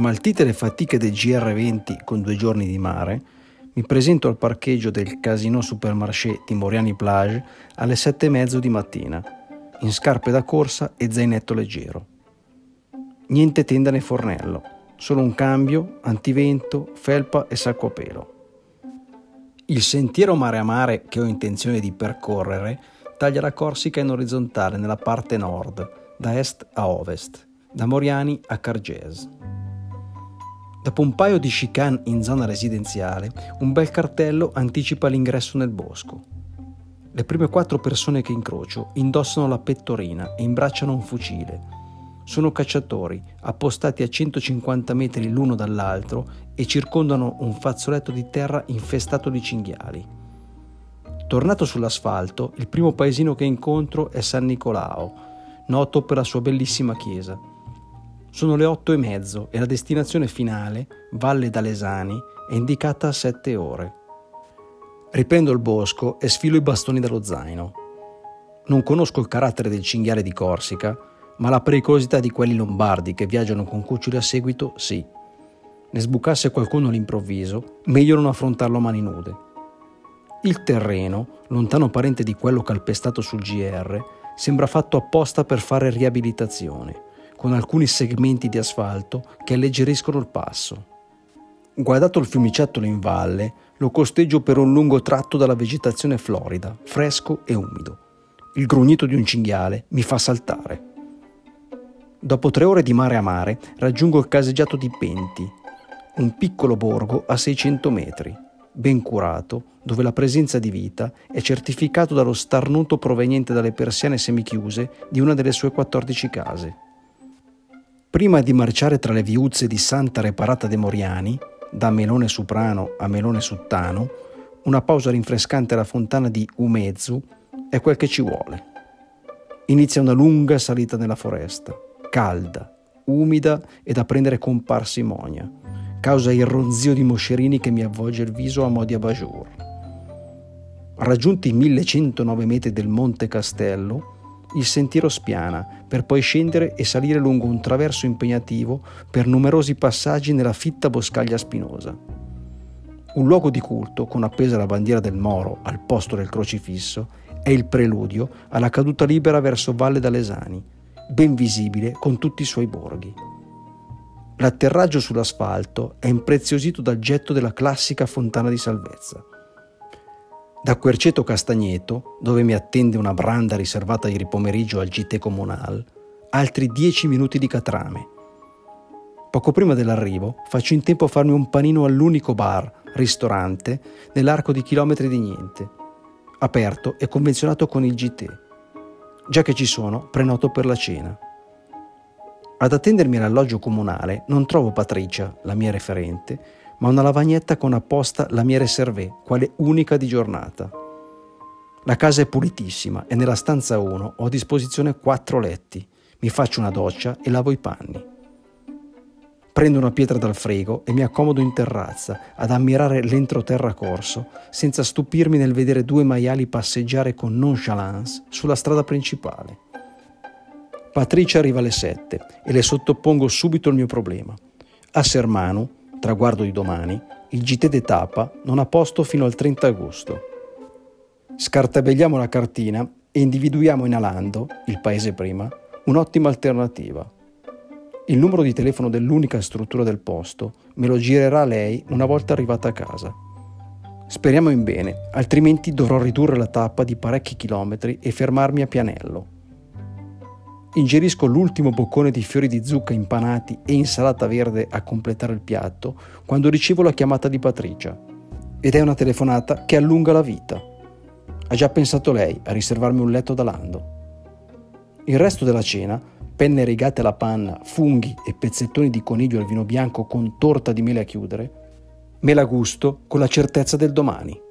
Smaltite le fatiche del GR20 con due giorni di mare, mi presento al parcheggio del Casino Supermarché di Moriani Plage alle sette e mezzo di mattina, in scarpe da corsa e zainetto leggero. Niente tenda né fornello, solo un cambio, antivento, felpa e sacco a pelo. Il sentiero mare a mare che ho intenzione di percorrere taglia la Corsica in orizzontale nella parte nord, da est a ovest, da Moriani a Cargès. Dopo un paio di chicane in zona residenziale, un bel cartello anticipa l'ingresso nel bosco. Le prime quattro persone che incrocio indossano la pettorina e imbracciano un fucile. Sono cacciatori, appostati a 150 metri l'uno dall'altro e circondano un fazzoletto di terra infestato di cinghiali. Tornato sull'asfalto, il primo paesino che incontro è San Nicolao, noto per la sua bellissima chiesa. Sono le otto e mezzo e la destinazione finale, Valle d'Alesani, è indicata a sette ore. Riprendo il bosco e sfilo i bastoni dallo zaino. Non conosco il carattere del cinghiale di Corsica, ma la pericolosità di quelli lombardi che viaggiano con cuccioli a seguito, sì. Ne sbucasse qualcuno all'improvviso, meglio non affrontarlo a mani nude. Il terreno, lontano parente di quello calpestato sul GR, sembra fatto apposta per fare riabilitazione con alcuni segmenti di asfalto che alleggeriscono il passo. Guardato il fiumiciattolo in valle, lo costeggio per un lungo tratto dalla vegetazione florida, fresco e umido. Il grugnito di un cinghiale mi fa saltare. Dopo tre ore di mare a mare raggiungo il caseggiato di Penti, un piccolo borgo a 600 metri, ben curato, dove la presenza di vita è certificato dallo starnuto proveniente dalle persiane semichiuse di una delle sue 14 case. Prima di marciare tra le viuzze di Santa Reparata de Moriani, da Melone Suprano a Melone Suttano, una pausa rinfrescante alla fontana di Umezzu è quel che ci vuole. Inizia una lunga salita nella foresta, calda, umida e da prendere con parsimonia, causa il ronzio di moscerini che mi avvolge il viso a mo' di abajur. Raggiunti i 1109 metri del Monte Castello, il sentiero spiana per poi scendere e salire lungo un traverso impegnativo per numerosi passaggi nella fitta boscaglia spinosa. Un luogo di culto con appesa la bandiera del Moro al posto del crocifisso è il preludio alla caduta libera verso Valle d'Alesani, ben visibile con tutti i suoi borghi. L'atterraggio sull'asfalto è impreziosito dal getto della classica fontana di salvezza. Da Querceto Castagneto, dove mi attende una branda riservata ieri pomeriggio al GT Comunal, altri dieci minuti di catrame. Poco prima dell'arrivo faccio in tempo a farmi un panino all'unico bar, ristorante, nell'arco di chilometri di niente, aperto e convenzionato con il GT. Già che ci sono, prenoto per la cena. Ad attendermi all'alloggio comunale non trovo Patricia, la mia referente, ma una lavagnetta con apposta la mia reserve, quale unica di giornata. La casa è pulitissima e nella stanza 1 ho a disposizione quattro letti. Mi faccio una doccia e lavo i panni. Prendo una pietra dal frigo e mi accomodo in terrazza ad ammirare l'entroterra corso, senza stupirmi nel vedere due maiali passeggiare con nonchalance sulla strada principale. Patricia arriva alle 7 e le sottopongo subito il mio problema. A Sermano traguardo di domani, il GT de Tapa non ha posto fino al 30 agosto. Scartabelliamo la cartina e individuiamo in Alando, il paese prima, un'ottima alternativa. Il numero di telefono dell'unica struttura del posto me lo girerà lei una volta arrivata a casa. Speriamo in bene, altrimenti dovrò ridurre la tappa di parecchi chilometri e fermarmi a Pianello. Ingerisco l'ultimo boccone di fiori di zucca impanati e insalata verde a completare il piatto quando ricevo la chiamata di Patricia. Ed è una telefonata che allunga la vita. Ha già pensato lei a riservarmi un letto da lando. Il resto della cena, penne rigate alla panna, funghi e pezzettoni di coniglio al vino bianco con torta di mele a chiudere, me la gusto con la certezza del domani.